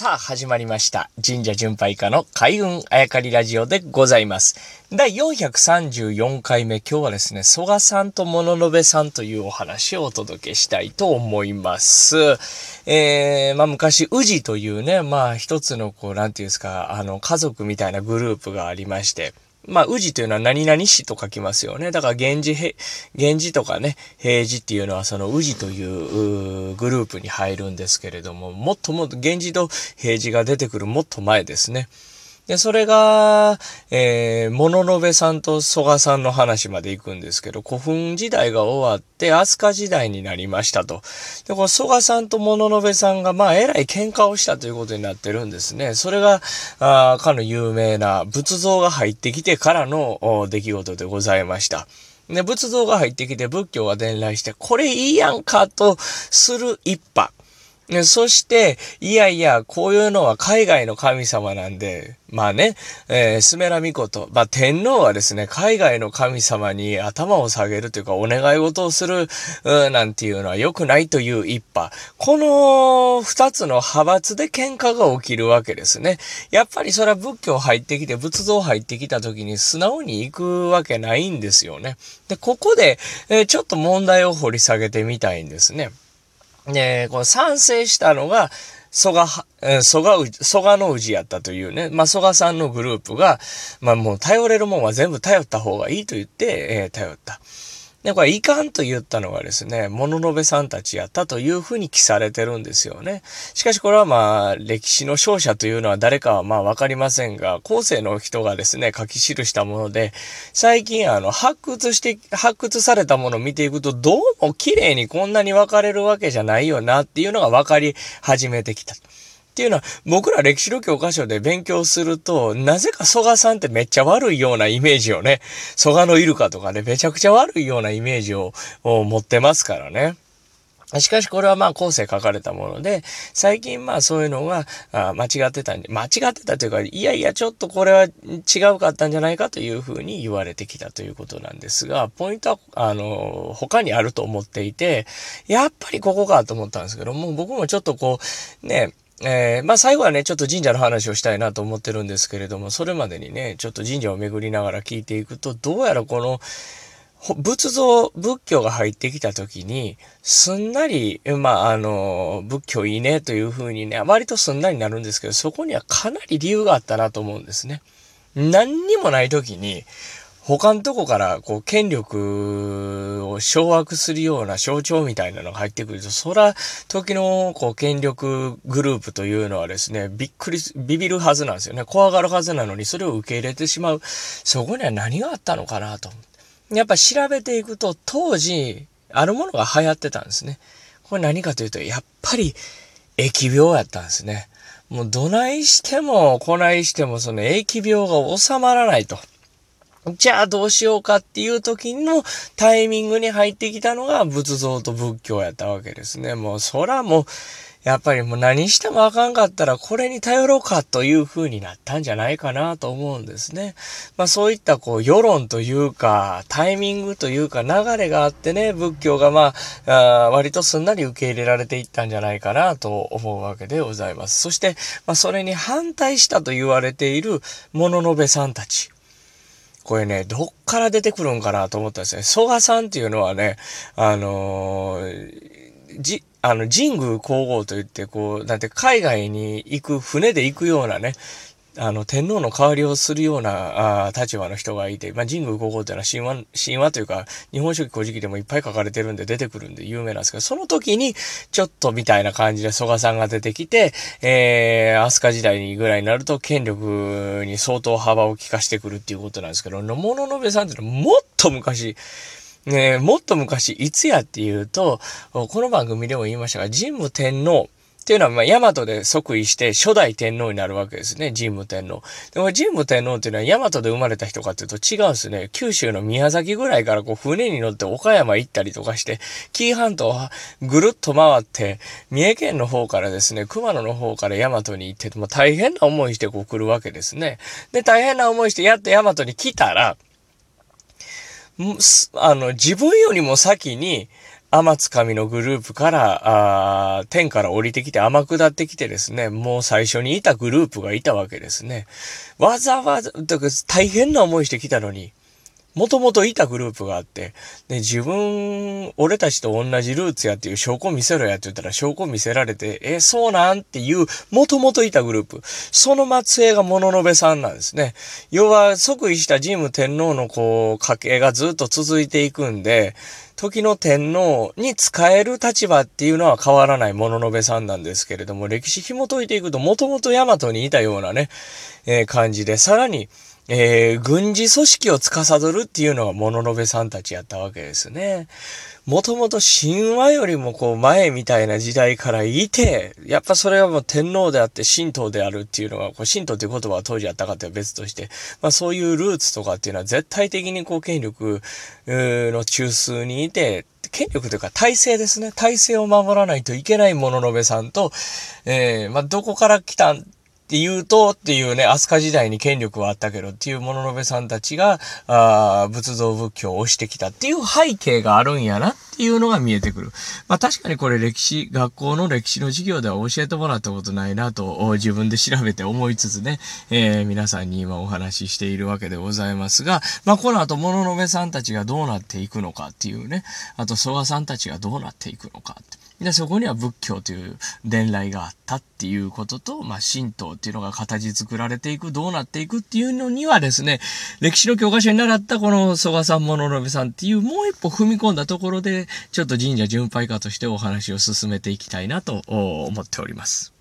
さあ、始まりました。神社巡拝家の開運あやかりラジオでございます。第434回目、今日はですね、蘇我さんと物のべさんというお話をお届けしたいと思います。えー、まあ昔、宇治というね、まあ一つのこう、なんていうんですか、あの、家族みたいなグループがありまして、まあ、宇治というのは何々市と書きますよね。だから、源氏へ、源氏とかね、平治っていうのはその宇治というグループに入るんですけれども、もっともっと、源氏と平治が出てくるもっと前ですね。で、それが、えー、物のべさんと蘇我さんの話まで行くんですけど、古墳時代が終わって、飛鳥時代になりましたと。で、この蘇我さんと物のべさんが、まあ、えらい喧嘩をしたということになってるんですね。それが、あかの有名な仏像が入ってきてからの出来事でございました。で、仏像が入ってきて仏教が伝来して、これいいやんかとする一派。そして、いやいや、こういうのは海外の神様なんで、まあね、えー、スメラミコト、まあ天皇はですね、海外の神様に頭を下げるというか、お願い事をする、うなんていうのは良くないという一派。この二つの派閥で喧嘩が起きるわけですね。やっぱりそれは仏教入ってきて、仏像入ってきた時に素直に行くわけないんですよね。で、ここで、えー、ちょっと問題を掘り下げてみたいんですね。で、この賛成したのが、蘇我、蘇我、蘇我の氏やったというね、まあ、蘇我さんのグループが、まあ、もう頼れるもんは全部頼った方がいいと言って、えー、頼った。で、これ、いかんと言ったのがですね、物のべさんたちやったというふうに記されてるんですよね。しかし、これはまあ、歴史の勝者というのは誰かはまあわかりませんが、後世の人がですね、書き記したもので、最近あの、発掘して、発掘されたものを見ていくと、どうも綺麗にこんなに分かれるわけじゃないよなっていうのが分かり始めてきた。っていうのは、僕ら歴史の教科書で勉強すると、なぜか蘇我さんってめっちゃ悪いようなイメージをね、蘇我のイルカとかでめちゃくちゃ悪いようなイメージを持ってますからね。しかしこれはまあ後世書かれたもので、最近まあそういうのが間違ってたんで、間違ってたというか、いやいやちょっとこれは違うかったんじゃないかというふうに言われてきたということなんですが、ポイントは、あの、他にあると思っていて、やっぱりここかと思ったんですけども、僕もちょっとこう、ね、えー、まあ最後はね、ちょっと神社の話をしたいなと思ってるんですけれども、それまでにね、ちょっと神社を巡りながら聞いていくと、どうやらこの、仏像、仏教が入ってきた時に、すんなり、まあ、あの、仏教いいねというふうにね、割とすんなりなるんですけど、そこにはかなり理由があったなと思うんですね。何にもない時に、他のとこから、こう、権力を掌握するような象徴みたいなのが入ってくると、そら、時の、こう、権力グループというのはですね、びっくり、ビビるはずなんですよね。怖がるはずなのに、それを受け入れてしまう。そこには何があったのかなと。やっぱ調べていくと、当時、あるものが流行ってたんですね。これ何かというと、やっぱり、疫病やったんですね。もう、どないしても、こないしても、その疫病が収まらないと。じゃあどうしようかっていう時のタイミングに入ってきたのが仏像と仏教やったわけですね。もうそらもう、やっぱりもう何してもあかんかったらこれに頼ろうかという風になったんじゃないかなと思うんですね。まあそういったこう世論というかタイミングというか流れがあってね、仏教がまああ割とすんなり受け入れられていったんじゃないかなと思うわけでございます。そして、まあそれに反対したと言われている物のべさんたち。これね、どっから出てくるんかなと思ったんですね。蘇我さんっていうのはね、あのー、じ、あの、神宮皇后といって、こう、なんて海外に行く、船で行くようなね、あの、天皇の代わりをするような、あ立場の人がいて、まあ、神宮皇后っていうのは神話、神話というか、日本書紀古事記でもいっぱい書かれてるんで出てくるんで有名なんですけど、その時に、ちょっとみたいな感じで蘇我さんが出てきて、えー、飛鳥時代にぐらいになると権力に相当幅を利かしてくるっていうことなんですけど、野物のべさんっていうのはもっと昔、ねもっと昔、いつやっていうと、この番組でも言いましたが、神武天皇、っていうのは、まあ、大和で即位して初代天皇になるわけですね。神武天皇。でも、神武天皇っていうのは大和で生まれた人かっていうと違うんですね。九州の宮崎ぐらいからこう船に乗って岡山行ったりとかして、紀伊半島はぐるっと回って、三重県の方からですね、熊野の方から大和に行って、もう大変な思いしてこう来るわけですね。で、大変な思いしてやっと大和に来たら、あの、自分よりも先に、天津神のグループから、あ天から降りてきて天下ってきてですね、もう最初にいたグループがいたわけですね。わざわざ、だから大変な思いしてきたのに、もともといたグループがあって、で、自分、俺たちと同じルーツやっていう証拠見せろやって言ったら証拠見せられて、え、そうなんっていう、もともといたグループ。その末裔が物のべさんなんですね。要は、即位した神武天皇のこう、家系がずっと続いていくんで、時の天皇に使える立場っていうのは変わらない物のべさんなんですけれども、歴史紐解いていくと、もともと大和にいたようなね、えー、感じで、さらに、えー、軍事組織を司るっていうのが物のべさんたちやったわけですね。もともと神話よりもこう前みたいな時代からいて、やっぱそれはもう天皇であって神道であるっていうのが、こう神道っていう言葉は当時あったかって別として、まあそういうルーツとかっていうのは絶対的にこう権力の中枢にいて、権力というか体制ですね。体制を守らないといけない物のべさんと、えー、まあどこから来たんって言うとっていうね、飛鳥時代に権力はあったけどっていう物のべさんたちが、ああ仏像仏教をしてきたっていう背景があるんやなっていうのが見えてくる。まあ確かにこれ歴史、学校の歴史の授業では教えてもらったことないなと自分で調べて思いつつね、えー、皆さんに今お話ししているわけでございますが、まあこの後物のべさんたちがどうなっていくのかっていうね、あと蘇我さんたちがどうなっていくのかって。で、そこには仏教という伝来があったっていうことと、まあ、神道っていうのが形作られていく、どうなっていくっていうのにはですね、歴史の教科書に習ったこの蘇我さん、物部さんっていうもう一歩踏み込んだところで、ちょっと神社巡拝家としてお話を進めていきたいなと思っております。